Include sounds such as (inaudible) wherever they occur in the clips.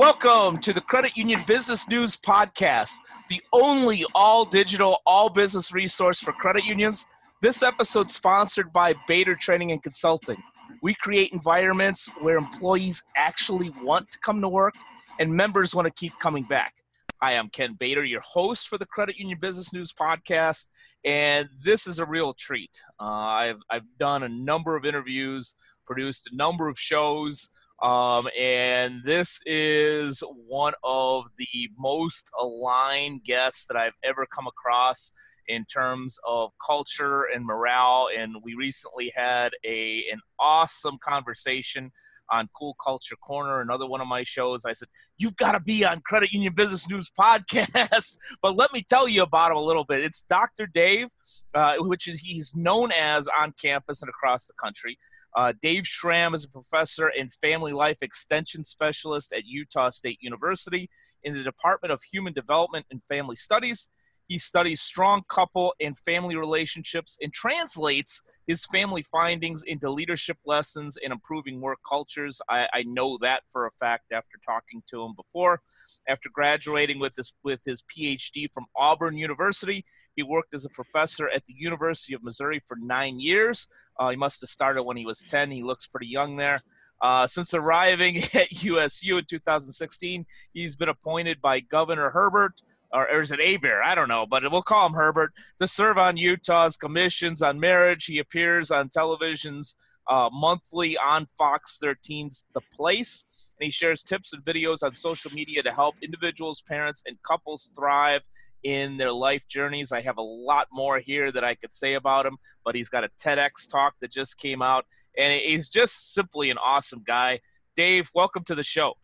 Welcome to the Credit Union Business News Podcast, the only all digital, all business resource for credit unions. This episode sponsored by Bator Training and Consulting. We create environments where employees actually want to come to work and members want to keep coming back. I'm Ken Bator, your host for the Credit Union Business News Podcast, and this is a real treat. Uh, I've, I've done a number of interviews, produced a number of shows. Um, and this is one of the most aligned guests that I've ever come across in terms of culture and morale. And we recently had a an awesome conversation on Cool Culture Corner, another one of my shows. I said, You've got to be on Credit Union Business News (laughs) Podcast. but let me tell you about him a little bit. It's Dr. Dave, uh, which is he's known as on campus and across the country. Uh, Dave Schramm is a professor and family life extension specialist at Utah State University in the Department of Human Development and Family Studies. He studies strong couple and family relationships and translates his family findings into leadership lessons and improving work cultures. I, I, know that for a fact after talking to him before. After graduating with his, with his PhD from Auburn University, he worked as a professor at the University of Missouri for nine years. Uh, he must have started when he was 10. He looks pretty young there. Uh, since arriving (laughs) at USU in 2016, he's been appointed by Governor Herbert or, or is it Abear? I don't know, but we'll call him Herbert to serve on Utah's commissions on marriage. He appears on television's uh, monthly on Fox 13's The Place, and he shares tips and videos on social media to help individuals, parents, and couples thrive in their life journeys. I have a lot more here that I could say about him, but he's got a TEDx talk that just came out, and he's just simply an awesome guy. Dave, welcome to the show.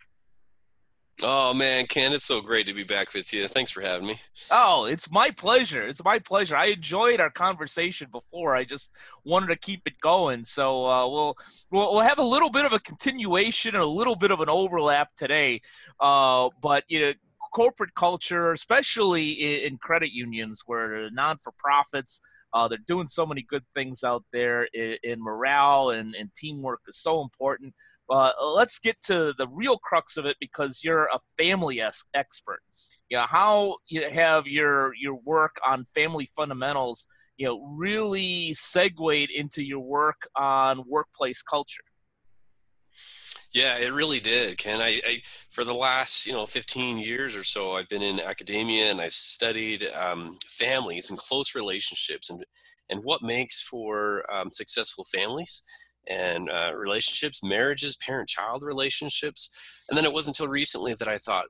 Oh man, Ken, it's so great to be back with you. Thanks for having me. Oh, it's my pleasure. It's my pleasure. I enjoyed our conversation before. I just wanted to keep it going. So uh, we'll, we'll have a little bit of a continuation and a little bit of an overlap today. Uh, but you know, corporate culture, especially in, credit unions where non for profits. Uh, they're doing so many good things out there in, in morale and, and teamwork is so important. Uh, let's get to the real crux of it because you're a family expert. You know, how you have your your work on family fundamentals, you know, really segued into your work on workplace culture. Yeah, it really did, Ken. I, I, for the last you know 15 years or so, I've been in academia and I've studied um, families and close relationships and and what makes for um, successful families and uh, relationships, marriages, parent child relationships. And then it wasn't until recently that I thought,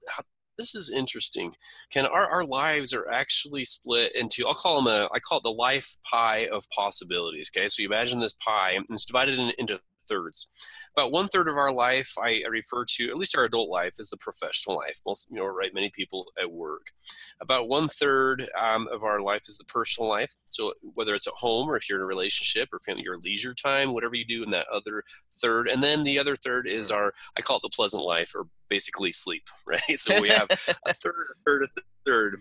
this is interesting. Can our, our lives are actually split into, I'll call them a, I call it the life pie of possibilities. Okay. So you imagine this pie and it's divided in, into thirds. About one third of our life, I refer to, at least our adult life, is the professional life. Most, you know, right, many people at work. About one third um, of our life is the personal life. So whether it's at home or if you're in a relationship or family, your leisure time, whatever you do in that other third. And then the other third is our, I call it the pleasant life or basically sleep, (laughs) right? So we have a third, a third, a third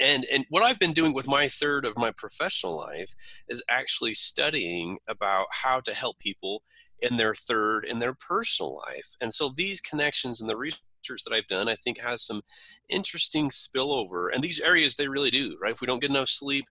and and what i've been doing with my third of my professional life is actually studying about how to help people in their third in their personal life. And so these connections and the research that I've done, I think has some interesting spillover. And these areas, they really do, right? If we don't get enough sleep,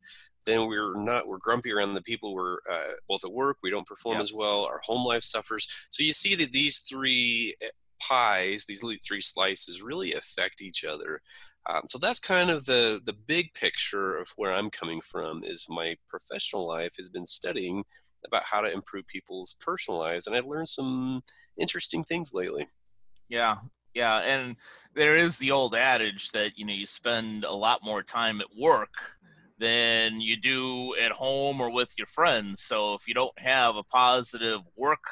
then we're not we're grumpy around the people we're uh, both at work we don't perform as well our home life suffers so you see that these three eh, pies these three slices really affect each other um, so that's kind of the the big picture of where i'm coming from is my professional life has been studying about how to improve people's personal lives and i've learned some interesting things lately. Yeah yeah and there is the old adage that you know you spend a lot more time at work than you do at home or with your friends. So if you don't have a positive work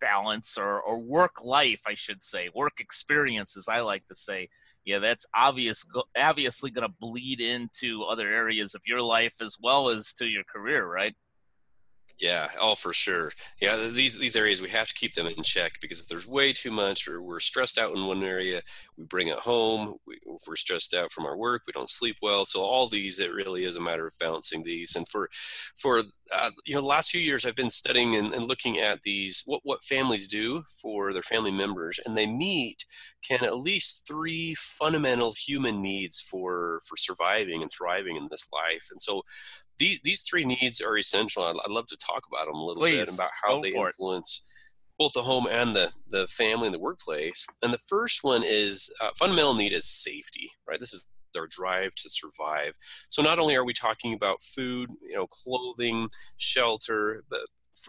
balance or, or work life i should say work experience as i like to say yeah that's obvious obviously going to bleed into other areas of your life as well as to your career right Yeah, oh for sure. Yeah, these these areas we have to keep them in check because if there's way too much or we're stressed out in one area, we bring it home. We, if we're stressed out from our work, we don't sleep well. So all these, it really is a matter of balancing these. And for for uh, you know, the last few years, I've been studying and, and looking at these what what families do for their family members, and they meet can at least three fundamental human needs for for surviving and thriving in this life. And so these these three needs are essential. I'd, I'd love to talk about them a little Please, bit about how they influence it. both the home and the the family and the workplace. And the first one is uh, fundamental need is safety. Right. This is our drive to survive. So not only are we talking about food, you know, clothing, shelter, but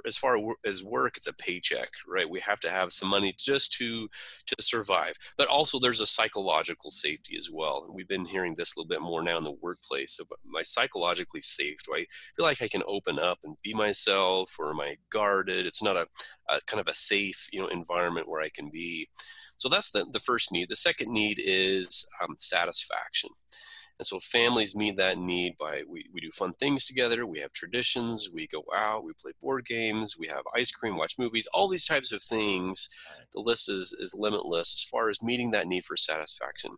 as far as work it's a paycheck right? We have to have some money just to to survive. But also there's a psychological safety as well. We've been hearing this a little bit more now in the workplace so my psychologically safe? Do i feel like i can open up and be myself or am i guarded? It's not a, a kind of a safe you know environment where i can be. So that's the, the first need. The second need is um, satisfaction and so families meet that need by we, we do fun things together, we have traditions, we go out, we play board games, we have ice cream, watch movies, all these types of things. The list is, is limitless as far as meeting that need for satisfaction.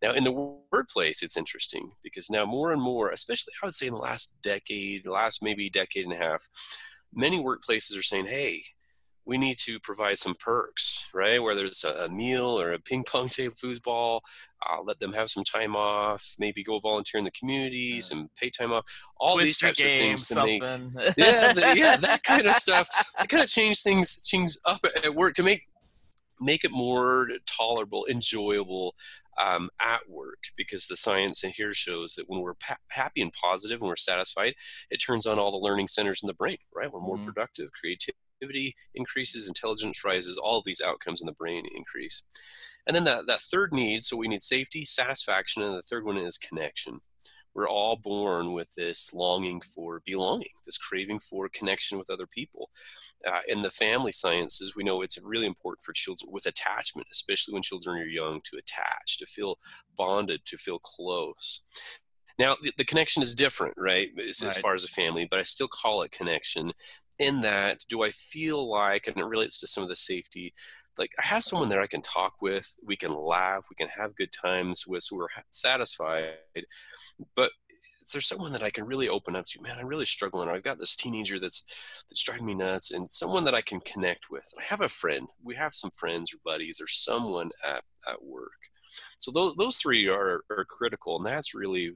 Now, in the workplace, it's interesting because now more and more, especially I would say in the last decade, last maybe decade and a half, many workplaces are saying, hey, we need to provide some perks, right? Whether it's a, meal or a ping pong (laughs) table foosball, uh, let them have some time off, maybe go volunteer in the community, some pay time off, all these types game, of things to something. make, (laughs) yeah, the, yeah, that (laughs) kind of stuff to kind of change things, change up at work to make make it more tolerable, enjoyable um, at work because the science in here shows that when we're pa- happy and positive and we're satisfied, it turns on all the learning centers in the brain, right? We're more mm-hmm. productive, creative creativity increases, intelligence rises, all of these outcomes in the brain increase. And then that, that third need, so we need safety, satisfaction, and the third one is connection. We're all born with this longing for belonging, this craving for connection with other people. Uh, in the family sciences, we know it's really important for children with attachment, especially when children are young, to attach, to feel bonded, to feel close. Now, the, the connection is different, right, as, right, as, far as a family, but I still call it connection in that do i feel like and it relates to some of the safety like i have someone there i can talk with we can laugh we can have good times with so we're satisfied but is there someone that i can really open up to? Man i'm really struggling i've got this teenager that's that's driving me nuts and someone that i can connect with. I have a friend we have some friends or buddies or someone at, at work. So those, those three are, are critical and that's really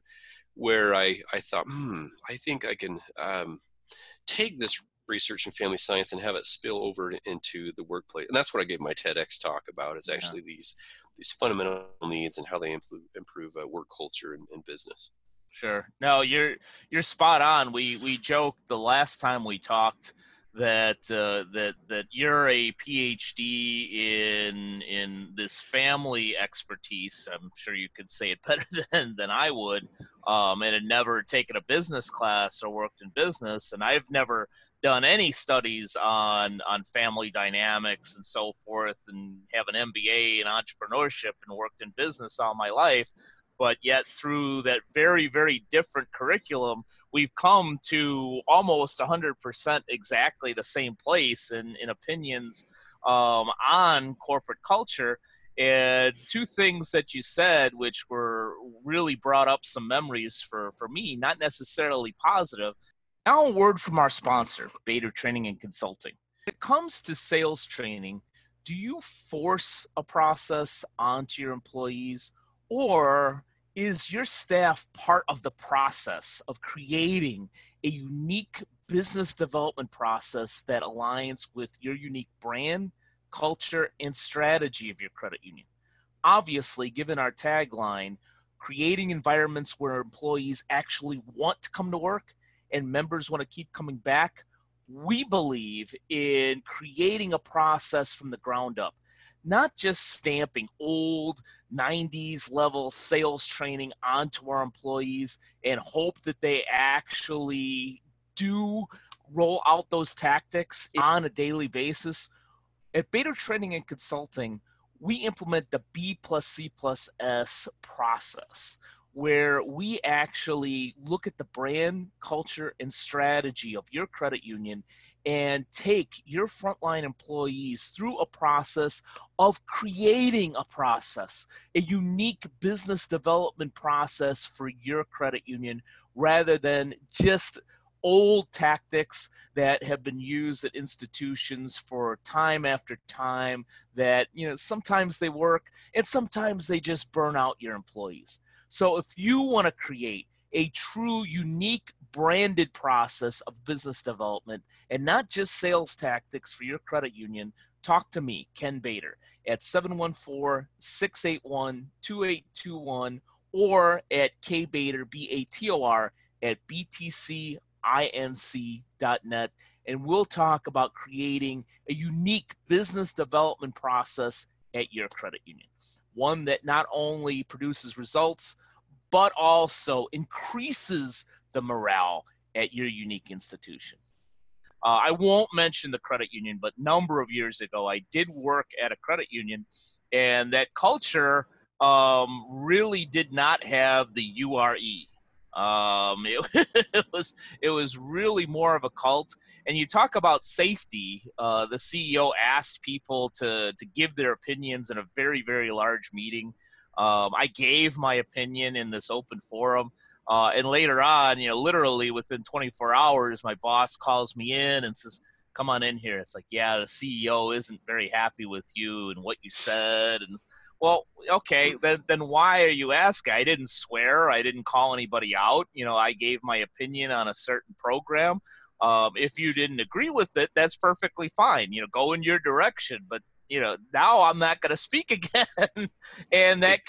where i i thought hmm i think i can um, take this research in family science and have it spill over into the workplace. And that's what I gave my TEDx talk about is actually yeah. these these fundamental needs and how they improve, improve uh, work culture and, and business. Sure. No, you're you're spot on. We we joked the last time we talked that uh, that that you're a PhD in in this family expertise. I'm sure you could say it better (laughs) than than I would. Um, and had never taken a business class or worked in business, and I've never done any studies on on family dynamics and so forth and have an MBA in entrepreneurship and worked in business all my life but yet through that very very different curriculum we've come to almost 100% exactly the same place in, in opinions um, on corporate culture. And two things that you said which were really brought up some memories for for me not necessarily positive now, a word from our sponsor, Bator Training and Consulting. When it comes to sales training, do you force a process onto your employees, or is your staff part of the process of creating a unique business development process that aligns with your unique brand, culture, and strategy of your credit union? Obviously, given our tagline, creating environments where employees actually want to come to work and members want to keep coming back, we believe in creating a process from the ground up, not just stamping old 90s level sales training onto our employees and hope that they actually do roll out those tactics on a daily basis. At Bator Training and Consulting, we implement the B plus C plus S process where we actually look at the brand, culture, and strategy of your credit union and take your frontline employees through a process of creating a process, a unique business development process for your credit union rather than just old tactics that have been used at institutions for time after time that you know sometimes they work and sometimes they just burn out your employees so if you want to create a true unique branded process of business development and not just sales tactics for your credit union, talk to me, Ken Bator, at 714 681 2821 or at kbator, B A T O R, at btcinc.net. And we'll talk about creating a unique business development process at your credit union. One that not only produces results, but also increases the morale at your unique institution. Uh, I won't mention the credit union, but number of years ago, I did work at a credit union, and that culture um, really did not have the URE. Um, it, (laughs) it, was it was really more of a cult. And you talk about safety. Uh, the CEO asked people to to give their opinions in a very very large meeting. Um, I gave my opinion in this open forum. Uh, and later on, you know, literally within 24 hours, my boss calls me in and says, "Come on in here." It's like, yeah, the CEO isn't very happy with you and what you said. And well, okay, then then why are you asking? I didn't swear. I didn't call anybody out. You know, I gave my opinion on a certain program. Um, if you didn't agree with it, that's perfectly fine. You know, go in your direction. But you know, now I'm not going to speak (laughs) again. and that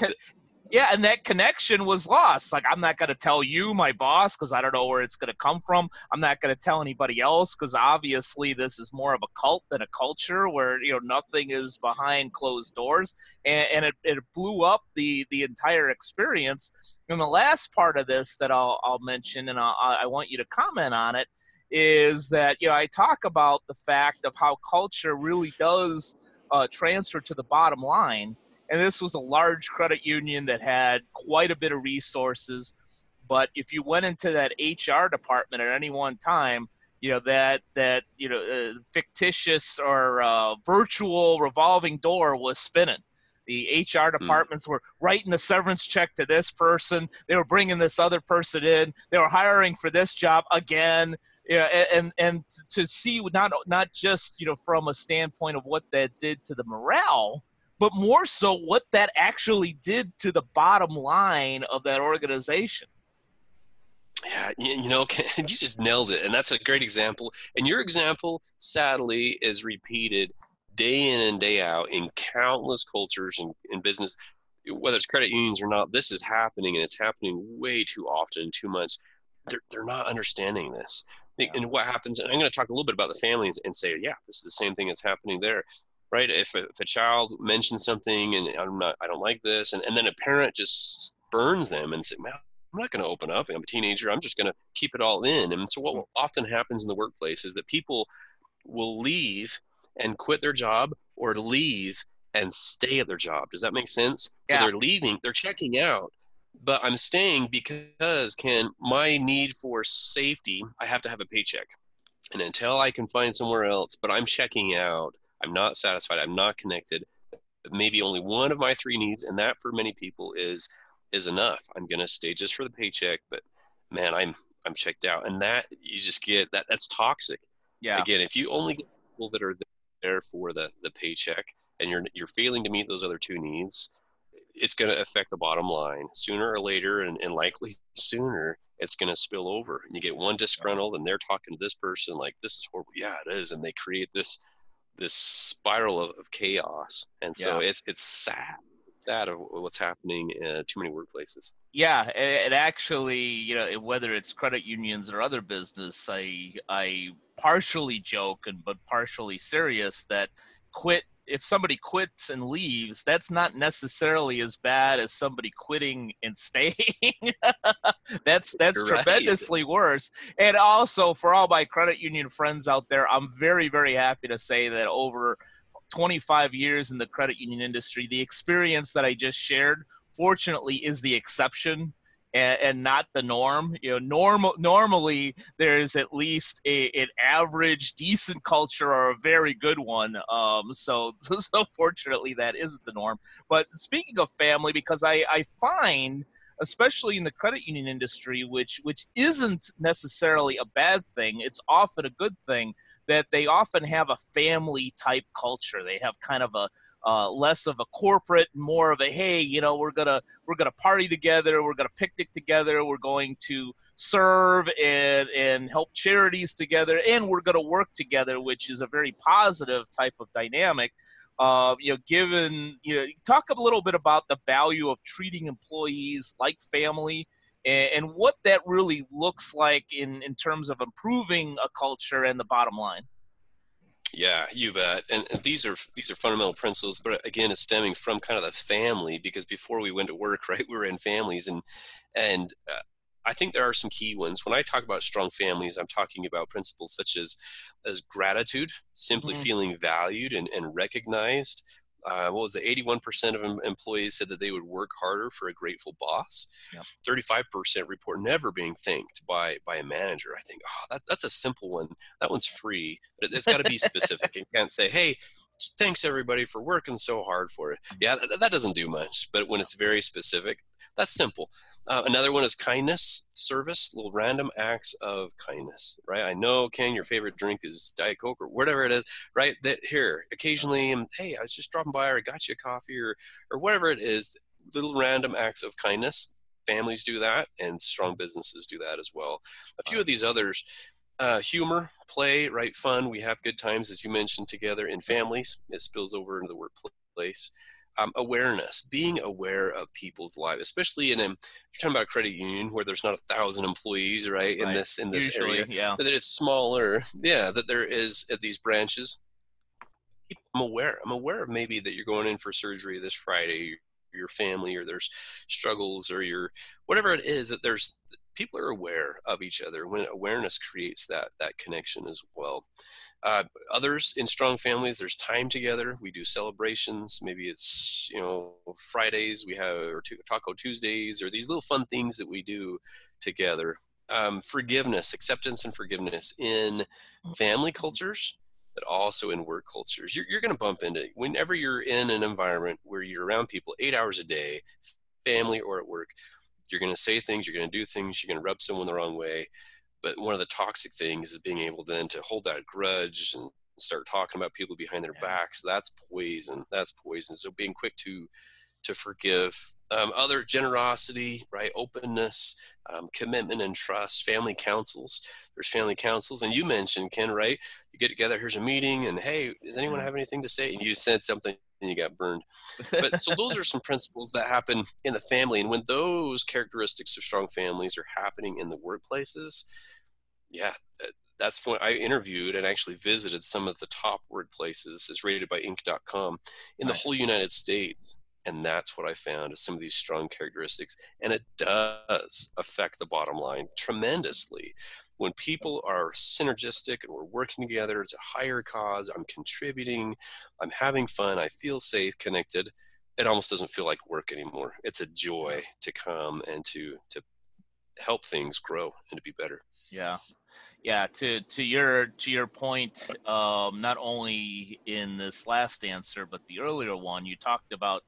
yeah, and that connection was lost. Like, I'm not going to tell you, my boss, because I don't know where it's going to come from. I'm not going to tell anybody else because obviously this is more of a cult than a culture where you know nothing is behind closed doors, and, and it, it blew up the the entire experience. And the last part of this that I'll I'll mention, and I'll, I want you to comment on it, is that you know I talk about the fact of how culture really does uh, transfer to the bottom line and this was a large credit union that had quite a bit of resources. But if you went into that HR department at any one time, you know that that you know uh, fictitious or uh, virtual revolving door was spinning. The HR hmm. departments mm. were writing a severance check to this person. They were bringing this other person in. They were hiring for this job again. Yeah, and and to see not not just you know from a standpoint of what that did to the morale, but more so what that actually did to the bottom line of that organization. Yeah, you know, (laughs) you just nailed it. And that's a great example. And your example, sadly, is repeated day in and day out in countless cultures and in business, whether it's credit unions or not. This is happening, and it's happening way too often, too much. They're, they're not understanding this. Yeah. And what happens, and I'm going to talk a little bit about the families and say, yeah, this is the same thing that's happening there right? If a, if a child mentions something and I'm not, I don't like this, and, and then a parent just burns them and say, man, I'm not going to open up. I'm a teenager. I'm just going to keep it all in. And so what often happens in the workplace is that people will leave and quit their job or leave and stay at their job. Does that make sense? Yeah. So they're leaving, they're checking out, but I'm staying because can my need for safety, I have to have a paycheck. And until I can find somewhere else, but I'm checking out, I'm not satisfied. I'm not connected. Maybe only one of my three needs, and that for many people is is enough. I'm gonna stay just for the paycheck, but man, I'm I'm checked out, and that you just get that that's toxic. Yeah. Again, if you only get people that are there for the the paycheck, and you're you're failing to meet those other two needs, it's going to affect the bottom line sooner or later, and, and likely sooner. It's going to spill over, and you get one disgruntled, and they're talking to this person like, "This is horrible." Yeah, it is, and they create this this spiral of, of chaos and so yeah. it's it's sad sad of what's happening in uh, too many workplaces yeah it, actually you know whether it's credit unions or other business i i partially joke and but partially serious that quit if somebody quits and leaves, that's not necessarily as bad as somebody quitting and (laughs) staying. that's that's You're tremendously worse. And also for all my credit union friends out there, I'm very very happy to say that over 25 years in the credit union industry, the experience that I just shared fortunately is the exception and, and not the norm. You know, normal normally there's at least a, an average decent culture or a very good one. Um, so (laughs) so fortunately that isn't the norm. But speaking of family, because I I find especially in the credit union industry, which which isn't necessarily a bad thing. It's often a good thing that they often have a family type culture. They have kind of a uh, less of a corporate, more of a hey, you know, we're gonna we're gonna party together, we're gonna picnic together, we're going to serve and and help charities together, and we're gonna work together, which is a very positive type of dynamic. Uh, you know, given you know, talk a little bit about the value of treating employees like family and, what that really looks like in, in terms of improving a culture and the bottom line. Yeah, you bet. And, and, these are these are fundamental principles, but again, it's stemming from kind of the family because before we went to work, (laughs) right, we were in families, and and uh, I think there are some key ones. When I talk about strong families, I'm talking about principles such as as gratitude, simply mm-hmm. feeling valued and, and recognized, uh, what was it 81% of employees said that they would work harder for a grateful boss yep. 35% report never being thanked by by a manager i think oh that, that's a simple one that one's free but it's got to be specific and can't say hey thanks everybody for working so hard for it mm. yeah that, that doesn't do much but when it's very specific that's simple. Uh, another one is kindness, service, little random acts of kindness, right? I know, Ken, your favorite drink is Diet Coke or whatever it is, right? That here, occasionally, um, hey, I was just dropping by or I got you a coffee or, or whatever it is, little random acts of kindness. Families do that and strong businesses do that as well. A few of these others, uh, humor, play, right? Fun. We have good times, as you mentioned, together in families. It spills over into the workplace um, awareness, being aware of people's lives, especially in a you're talking about a credit union where there's not a thousand employees, right? In right. this in this Usually, area, yeah. that it's smaller, yeah. That there is at these branches. I'm aware. I'm aware of maybe that you're going in for surgery this Friday. Your family, or there's struggles, or your whatever it is that there's people are aware of each other. When awareness creates that that connection as well. Uh, others in strong families, there's time together. We do celebrations. Maybe it's you know Fridays we have or Taco Tuesdays or these little fun things that we do together. Um, forgiveness, acceptance, and forgiveness in family cultures, but also in work cultures. You're, you're going to bump into whenever you're in an environment where you're around people eight hours a day, family or at work. You're going to say things. You're going to do things. You're going to rub someone the wrong way but one of the toxic things is being able then to hold that grudge and start talking about people behind their yeah. backs. That's poison. That's poison. So being quick to to forgive. Um, other generosity, right? Openness, um, commitment, and trust. Family councils. There's family councils, and you mentioned Ken, right? You get together. Here's a meeting, and hey, does anyone mm-hmm. have anything to say? And you said something, and you got burned. But so (laughs) those are some principles that happen in the family, and when those characteristics of strong families are happening in the workplaces, yeah, that's when I interviewed and actually visited some of the top workplaces as rated by Inc.com in nice. the whole United States. And that's what I found is some of these strong characteristics. And it does affect the bottom line tremendously. When people are synergistic and we're working together, it's a higher cause, I'm contributing, I'm having fun, I feel safe, connected. It almost doesn't feel like work anymore. It's a joy to come and to to help things grow and to be better. Yeah, yeah. To to your to your point, um, not only in this last answer but the earlier one, you talked about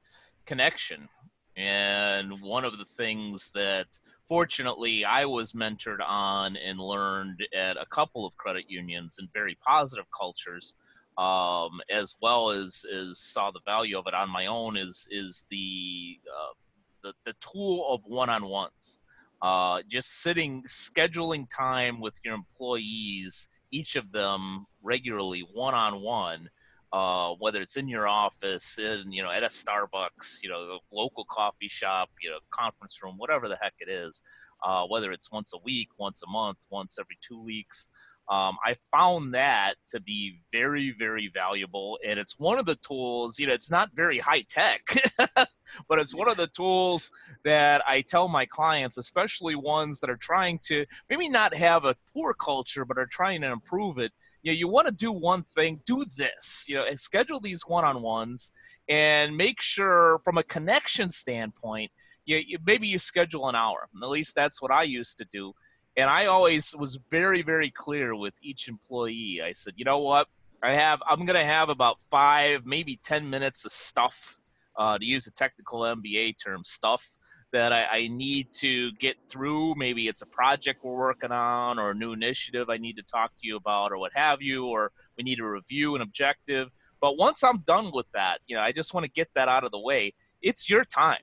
connection, and one of the things that fortunately I was mentored on and learned at a couple of credit unions and very positive cultures. Um, as well as, as saw the value of it on my own is is the uh, the, the tool of one-on-ones uh, just sitting scheduling time with your employees each of them regularly one on one uh, whether it's in your office in you know at a starbucks you know local coffee shop you know conference room whatever the heck it is uh, whether it's once a week once a month once every two weeks um, I found that to be very, very valuable. And it's one of the tools, you know, it's not very high tech, (laughs) but it's one of the tools that I tell my clients, especially ones that are trying to maybe not have a poor culture, but are trying to improve it. You know, you want to do one thing, do this, you know, schedule these one on ones and make sure from a connection standpoint, you, you maybe you schedule an hour. At least that's what I used to do. And I always was very, very clear with each employee. I said, you know what? I have I'm gonna have about five, maybe ten minutes of stuff, uh, to use a technical MBA term, stuff that I, I, need to get through. Maybe it's a project we're working on or a new initiative I need to talk to you about or what have you, or we need to review an objective. But once I'm done with that, you know, I just want to get that out of the way. It's your time.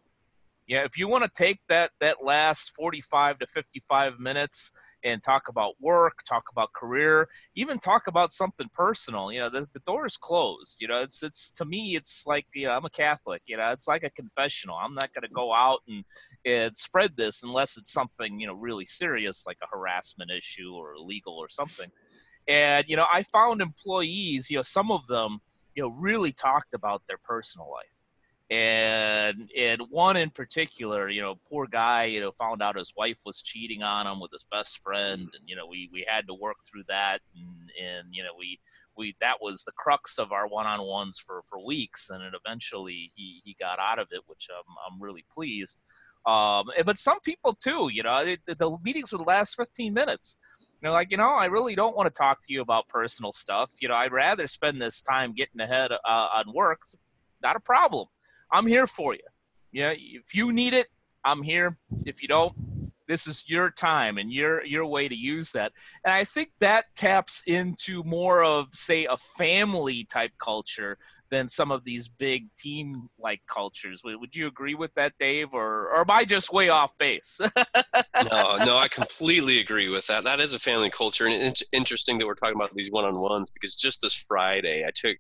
Yeah, if you want to take that that last 45 to 55 minutes and talk about work, talk about career, even talk about something personal, you know, the, the door is closed. You know, it's it's to me, it's like you know, I'm a Catholic. You know, it's like a confessional. I'm not going to go out and, and spread this unless it's something you know really serious, like a harassment issue or illegal or something. And you know, I found employees, you know, some of them, you know, really talked about their personal life and and one in particular you know poor guy you know found out his wife was cheating on him with his best friend. And you know we we had to work through that. And and you know we we that was the crux of our one-on-ones for for weeks. And it eventually he he got out of it which i'm, I'm really pleased. Um but some people too you know it, the meetings would last 15 minutes. You know, like, you know, I really don't want to talk to you about personal stuff. You know, I'd rather spend this time getting ahead uh, on work. Not a problem I'm here for you. Yeah, if you need it, I'm here. If you don't, this is your time and your your way to use that. And I think that taps into more of say a family type culture than some of these big team like cultures. Would you agree with that, Dave, or, or am I just way off base? (laughs) no, no, I completely agree with that. That is a family culture, and it's interesting that we're talking about these one on ones because just this Friday I took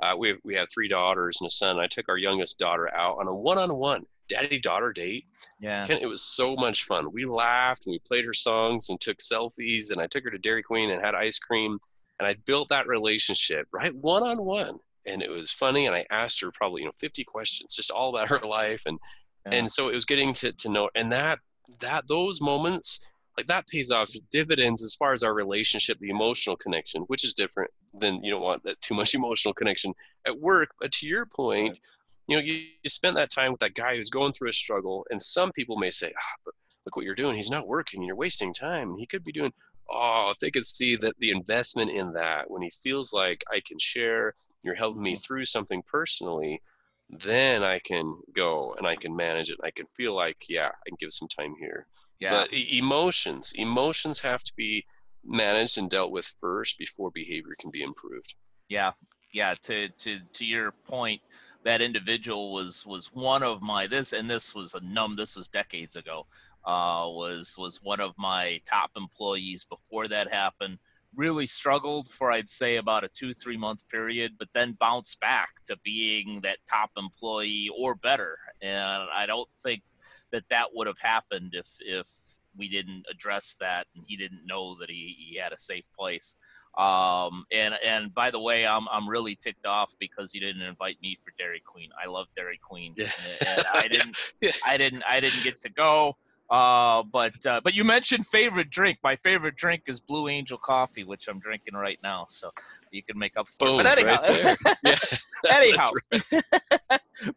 uh, we have, we have three daughters and a son. I took our youngest daughter out on a one-on-one daddy-daughter date. Yeah, Ken, it was so much fun. We laughed and we played her songs and took selfies. And I took her to Dairy Queen and had ice cream. And I built that relationship right one-on-one. And it was funny. And I asked her probably you know 50 questions, just all about her life. And yeah. and so it was getting to to know. And that that those moments like that pays off dividends as far as our relationship the emotional connection which is different than you don't want that too much (laughs) emotional connection at work. But to your point you know you, you spent that time with that guy who's going through a struggle and some people may say ah, but look what you're doing. He's not working. You're wasting time. He could be doing oh if they could see that the investment in that when he feels like i can share you're helping me mm-hmm. through something personally then i can go and i can manage it. I can feel like yeah i can give some time here yeah. But emotions, emotions have to be managed and dealt with first before behavior can be improved. Yeah, yeah. To to to your point, that individual was was one of my this and this was a num. This was decades ago. Uh, was was one of my top employees before that happened. Really struggled for I'd say about a two three month period, but then bounced back to being that top employee or better. And I don't think that that would have happened if if we didn't address that and he didn't know that he, he had a safe place. Um, and and by the way, I'm I'm really ticked off because you didn't invite me for Dairy Queen. I love Dairy Queen, yeah. and, and I didn't (laughs) yeah. I didn't I didn't get to go. Uh, but uh, but you mentioned favorite drink. My favorite drink is Blue Angel coffee, which I'm drinking right now. So you can make up for Boom, it. But anyhow, (laughs) (laughs) right yeah, (laughs) anyhow,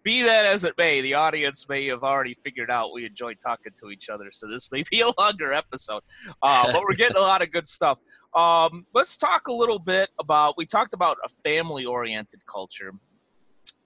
be that as it may, the audience may have already figured out we enjoy talking to each other. So this may be a longer episode, uh, but we're getting a lot of good stuff. Um, let's talk a little bit about. We talked about a family-oriented culture.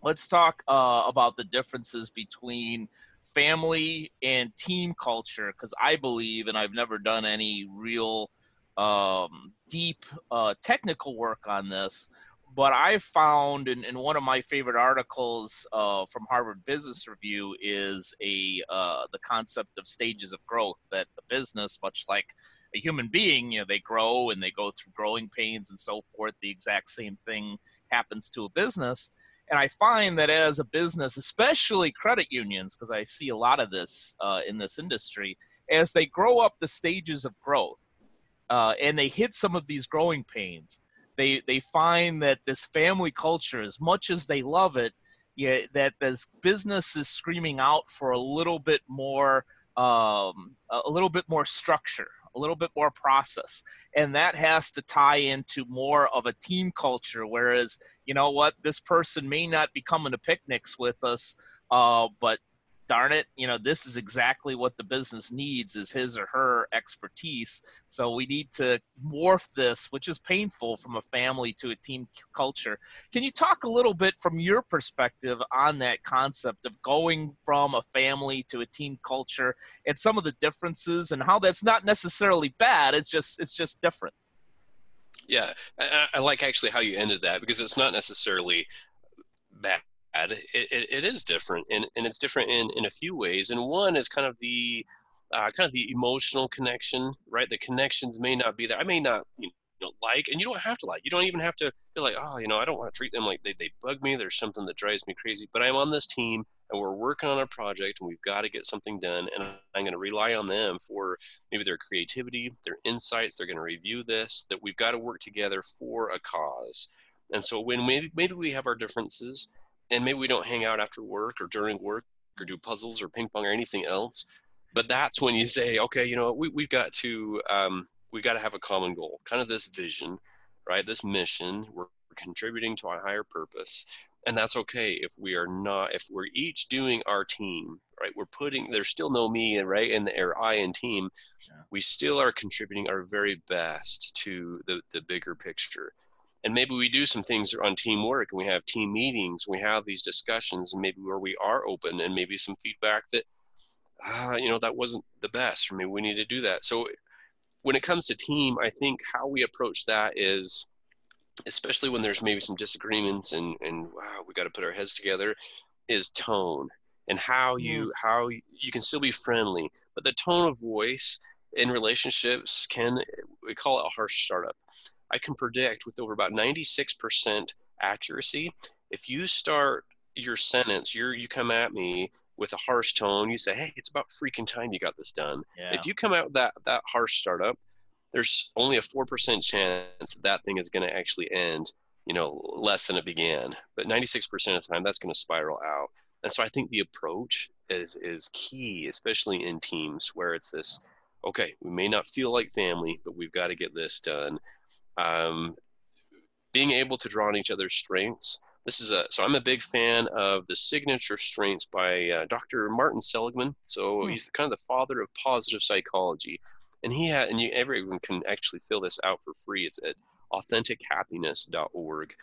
Let's talk uh, about the differences between family and team culture because I believe, and I've never done any real um, deep uh, technical work on this, but I found in, in one of my favorite articles uh, from Harvard Business Review is a uh, the concept of stages of growth that the business, much like a human being, you know, they grow and they go through growing pains and so forth. The exact same thing happens to a business. And I find that as a business, especially credit unions, because I see a lot of this uh, in this industry, as they grow up the stages of growth uh, and they hit some of these growing pains, they, they find that this family culture, as much as they love it, yeah, that this business is screaming out for a little bit more, um, a little bit more structure, a little bit more process. And that has to tie into more of a team culture. Whereas, you know what, this person may not be coming to picnics with us, uh, but darn it, you know, this is exactly what the business needs is his or her expertise. So we need to morph this, which is painful from a family to a team culture. Can you talk a little bit from your perspective on that concept of going from a family to a team culture and some of the differences and how that's not necessarily bad, it's just it's just different. Yeah, I, I like actually how you ended that because it's not necessarily bad it, it, it is different and, and it's different in, in a few ways and one is kind of the uh, kind of the emotional connection right? The connections may not be there i may not you know like and you don't have to like you don't even have to feel like oh you know i don't want to treat them like they, they bug me there's something that drives me crazy but i'm on this team and we're working on a project and we've got to get something done and i'm going to rely on them for maybe their creativity their insights they're going to review this that we've got to work together for a cause and so when maybe, maybe we have our differences and maybe we don't hang out after work or during work or do puzzles or ping pong or anything else but that's when you say okay you know we, we've got to um, we've got to have a common goal kind of this vision right this mission we're contributing to a higher purpose and that's okay if we are not if we're each doing our team right we're putting there's still no me right and or i and team yeah. we still are contributing our very best to the the bigger picture and maybe we do some things on teamwork and we have team meetings we have these discussions and maybe where we are open and maybe some feedback that uh, you know that wasn't the best for me we need to do that. So when it comes to team i think how we approach that is especially when there's maybe some disagreements and and wow we got to put our heads together is tone and how you how you can still be friendly but the tone of voice in relationships can we call it a harsh startup I can predict with over about 96% accuracy. If you start your sentence, you you come at me with a harsh tone, you say, "Hey, it's about freaking time you got this done." Yeah. If you come out with that that harsh startup, there's only a four percent chance that, that thing is going to actually end, you know, less than it began. But 96% of the time, that's going to spiral out. And so I think the approach is is key, especially in teams where it's this. Okay, we may not feel like family, but we've got to get this done um, being able to draw on each other's strengths. This is a so I'm a big fan of the signature strengths by uh, Dr. Martin Seligman. So hmm. he's kind of the father of positive psychology, and he had and you, everyone can actually fill this out for free. It's at authentichappiness.org,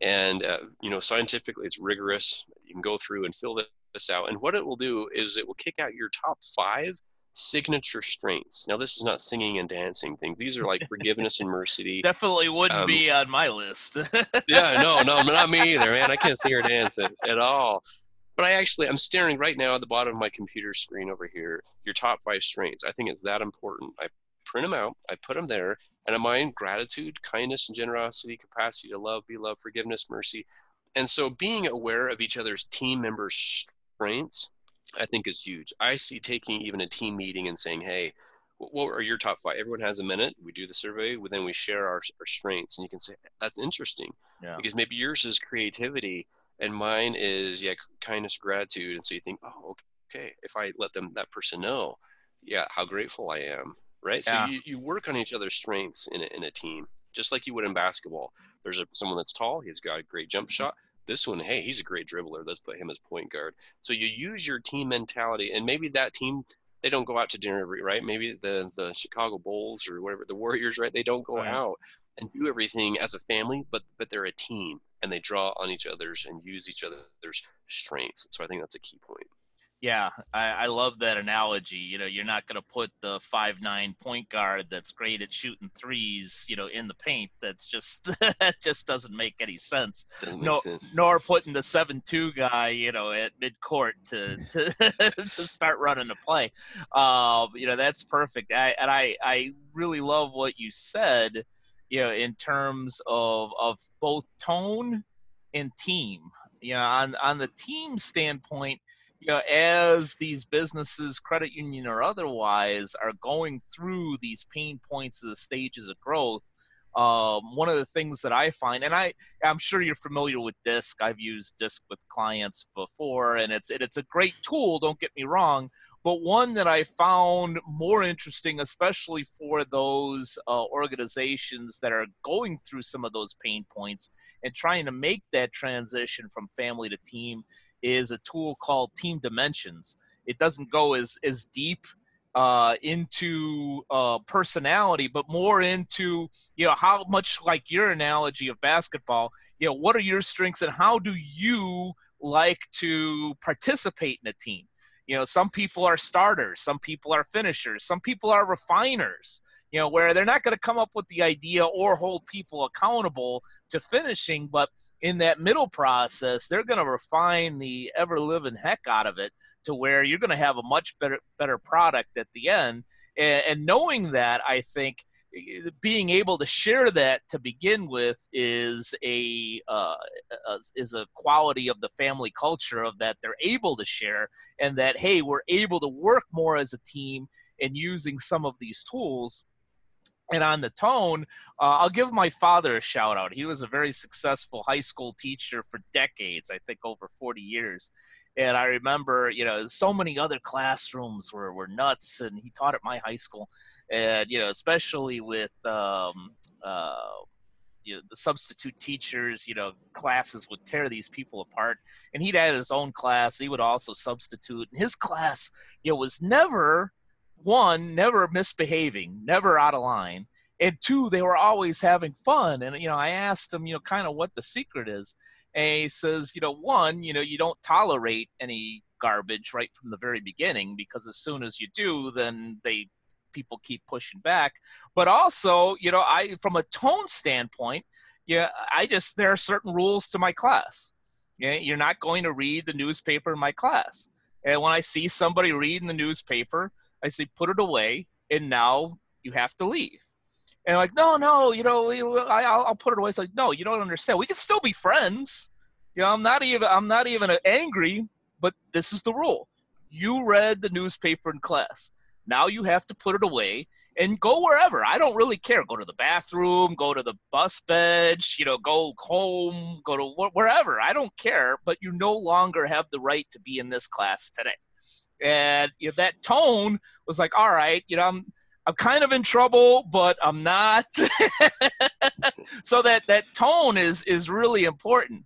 and uh, you know scientifically it's rigorous. You can go through and fill this out, and what it will do is it will kick out your top five signature strengths. Now, this is not singing and dancing things. These are like forgiveness and mercy. (laughs) Definitely wouldn't um, be on my list. (laughs) yeah, no, no, not me either, man. I can't sing or dance at, at all. But I actually, I'm staring right now at the bottom of my computer screen over here. Your top five strengths. I think it's that important. I print them out. I put them there, and I'm mine gratitude, kindness, and generosity, capacity to love, be love, forgiveness, mercy. And so, being aware of each other's team members' strengths I think is huge. I see taking even a team meeting and saying, hey, what are your top five? Everyone has a minute. We do the survey, then we share our, our strengths, and you can say that's interesting yeah. because maybe yours is creativity and mine is yeah kindness, gratitude, and so you think, oh, okay, if I let them that person know, yeah, how grateful I am, right? Yeah. So you, you work on each other's strengths in a, in a team, just like you would in basketball. There's a, someone that's tall, he's got a great jump mm-hmm. shot. This one, hey, he's a great dribbler. Let's put him as point guard. So you use your team mentality, and maybe that team they don't go out to dinner, every right? Maybe the the Chicago Bulls or whatever the Warriors, right? They don't go right. out and do everything as a family, but but they're a team and they draw on each other's and use each other's strengths. So I think that's a key point. Yeah, I, I, love that analogy. You know, you're not going to put the five nine point guard that's great at shooting threes, you know, in the paint. That's just (laughs) that just doesn't make any sense. Doesn't no, sense. Nor putting the seven two guy, you know, at mid court to (laughs) to to start running the play. Um, you know, that's perfect. I, and I I really love what you said. You know, in terms of of both tone and team. You know, on on the team standpoint you know, as these businesses, credit union or otherwise, are going through these pain points, of the stages of growth, um, one of the things that I find, and I, I'm sure you're familiar with Disc. I've used Disc with clients before, and it's it, it's a great tool. Don't get me wrong, but one that I found more interesting, especially for those uh, organizations that are going through some of those pain points and trying to make that transition from family to team, is a tool called Team Dimensions. It doesn't go as as deep uh, into uh, personality, but more into you know how much like your analogy of basketball. You know, what are your strengths and how do you like to participate in a team? You know, some people are starters, some people are finishers, some people are refiners. You know, where they're not going to come up with the idea or hold people accountable to finishing, but in that middle process, they're going to refine the ever living heck out of it to where you're going to have a much better better product at the end. And, and knowing that, I think being able to share that to begin with is a, uh, a, is a quality of the family culture of that they're able to share and that hey we're able to work more as a team and using some of these tools and on the tone, uh, I'll give my father a shout out. He was a very successful high school teacher for decades, I think over 40 years. And I remember, you know, so many other classrooms were, were nuts, and he taught at my high school. And, you know, especially with, um, uh, you know, the substitute teachers, you know, classes would tear these people apart. And he'd had his own class. He would also substitute. And his class, you know, was never one, never misbehaving, never out of line, and two, they were always having fun. And you know, I asked him, you know, kind of what the secret is, and he says, you know, one, you know, you don't tolerate any garbage right from the very beginning because as soon as you do, then they people keep pushing back. But also, you know, I from a tone standpoint, yeah, I just there are certain rules to my class. Yeah, you're not going to read the newspaper in my class. And when I see somebody reading the newspaper, I say, put it away, and now you have to leave. And I'm like, no, no, you know, I, I'll put it away. It's like, no, you don't understand. We can still be friends. You know, I'm not even, I'm not even angry, but this is the rule. You read the newspaper in class. Now you have to put it away and go wherever. I don't really care. Go to the bathroom, go to the bus bench, you know, go home, go to wherever. I don't care, but you no longer have the right to be in this class today and you know, that tone was like, all right, you know, I'm I'm kind of in trouble, but I'm not. (laughs) so that that tone is is really important.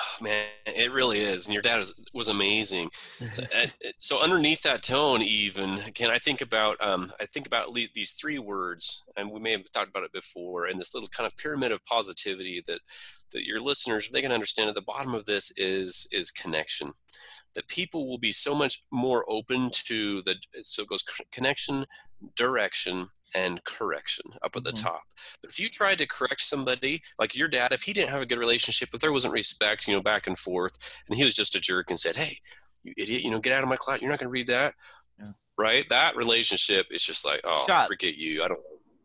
Oh, man, it really is, and your dad was, was amazing. So, (laughs) so, underneath that tone, even can I think about um, I think about these three words, and we may have talked about it before, and this little kind of pyramid of positivity that that your listeners they can understand. At the bottom of this is is connection that people will be so much more open to the so it goes connection direction and correction up at the mm-hmm. top. But if you tried to correct somebody, like your dad, if he didn't have a good relationship, if there wasn't respect, you know, back and forth, and he was just a jerk and said, Hey, you idiot, you know, get out of my class, you're not gonna read that. Yeah. Right? That relationship is just like, oh, Shot. forget you. I don't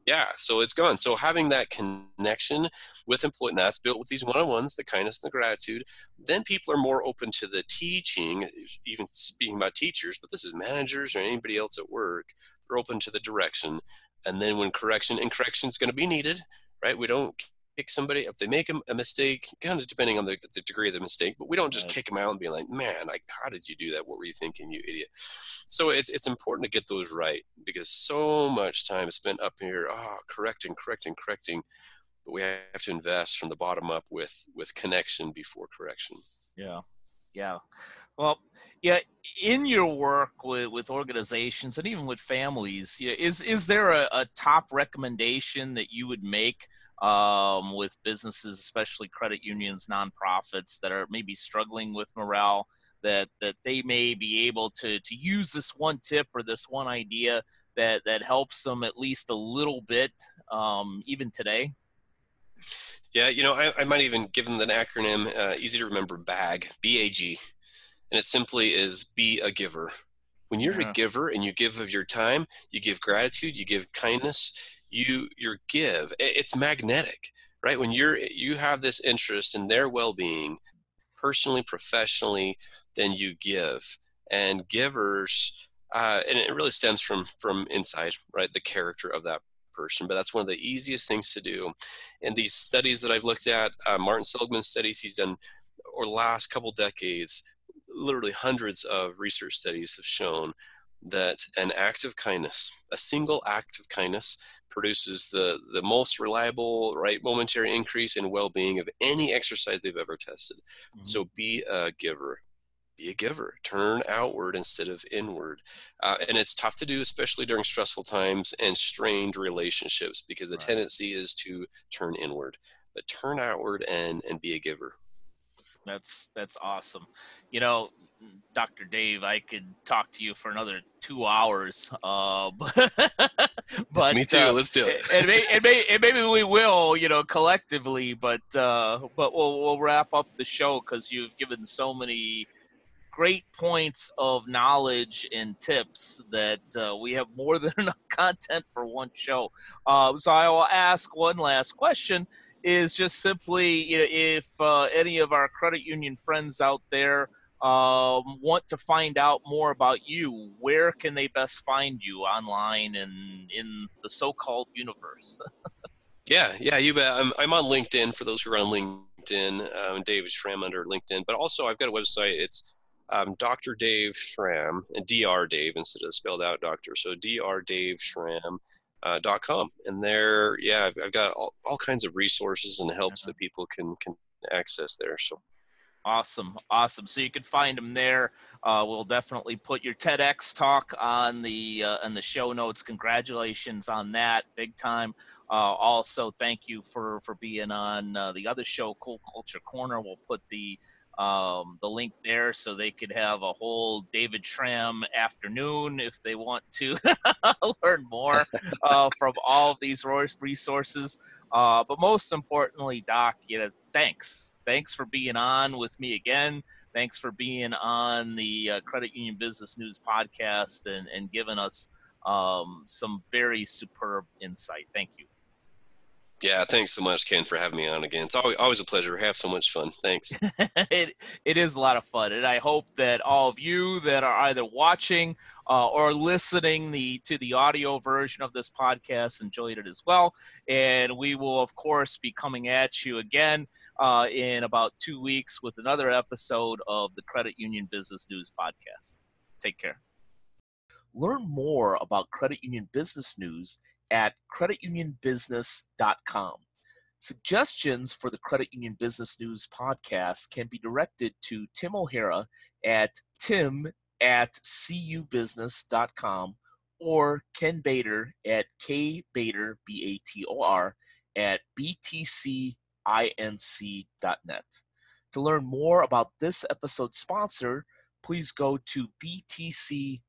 yeah so it's gone. So having that connection with employee and that's built with these one-on-ones the kindness and the gratitude then people are more open to the teaching even speaking about teachers but this is managers or anybody else at work they're open to the direction. And then when correction and correction is going to be needed right? We don't kick somebody if they make a, a, mistake kind of depending on the, the degree of the mistake but we don't just right. kick them out and be like man like how did you do that? What were you thinking you idiot? So it's it's important to get those right because so much time is spent up here ah oh, correcting correcting correcting but we have to invest from the bottom up with with connection before correction. Yeah. Yeah. Well yeah in your work with, with organizations and even with families yeah, is is there a, a top recommendation that you would make um, with businesses, especially credit unions, nonprofits that are maybe struggling with morale, that that they may be able to to use this one tip or this one idea that that helps them at least a little bit, um, even today. Yeah, you know, I, I might even give them an acronym, uh, easy to remember, BAG, B-A-G, and it simply is be a giver. When you're yeah. a giver and you give of your time, you give gratitude, you give kindness, you your give it's magnetic right? When you're you have this interest in their well-being personally professionally then you give. And givers uh, and it really stems from from inside right? The character of that person, but that's one of the easiest things to do. And these studies that I've looked at, uh, Martin Seligman studies he's done over the last couple decades, literally hundreds of research studies have shown that an act of kindness, a single act of kindness, produces the, the most reliable, right, momentary increase in well being of any exercise they've ever tested. Mm-hmm. So be a giver. Be a giver. Turn outward instead of inward. Uh, and it's tough to do, especially during stressful times and strained relationships, because the right. tendency is to turn inward. But turn outward and, and be a giver. That's that's awesome. You know, Dr. Dave, I could talk to you for another two hours. Uh, (laughs) but me too. Uh, Let's do it. and, may, and, may, and, maybe we will, you know, collectively. But uh, but we'll we'll wrap up the show because you've given so many great points of knowledge and tips that uh, we have more (laughs) than enough content for one show. Uh, so I will ask one last question: Is just simply you know, if uh, any of our credit union friends out there um, want to find out more about you, where can they best find you online and in the so-called universe? (laughs) yeah, yeah, you bet. I'm, I'm on LinkedIn for those who are on LinkedIn. Um, David Schramm under LinkedIn, but also I've got a website. It's um, Dr. Dave Schramm and Dr. Dave instead of spelled out doctor. So Dr. Dave Schramm. Uh, dot com and there yeah I've, I've got all, all kinds of resources and helps that people can can access there so Awesome, awesome. So you can find them there. Uh, we'll definitely put your TEDx talk on the uh, on the show notes. Congratulations on that, big time. Uh, also, thank you for for being on uh, the other show, Cool Culture Corner. We'll put the um, the link there so they could have a whole David Schramm afternoon if they want to (laughs) learn more uh, from all of these resources. Uh, but most importantly, Doc, you know, thanks thanks for being on with me again. Thanks for being on the uh, Credit Union Business News podcast and, and giving us um, some very superb insight. Thank you. Yeah, thanks so much, Ken, for having me on again. It's always, always a pleasure. We have so much fun. Thanks. (laughs) it, it is a lot of fun. And I hope that all of you that are either watching uh, or listening the, to the audio version of this podcast enjoyed it as well. And we will, of course, be coming at you again uh, in about two weeks with another episode of the Credit Union Business News Podcast. Take care. Learn more about Credit Union Business News at creditunionbusiness.com. Suggestions for the Credit Union Business News podcast can be directed to Tim O'Hara at tim at cubusiness.com or Ken Bator at kbator, B-A-T-O-R, at btcinc.net. To learn more about this episode's sponsor, please go to btcinc.net.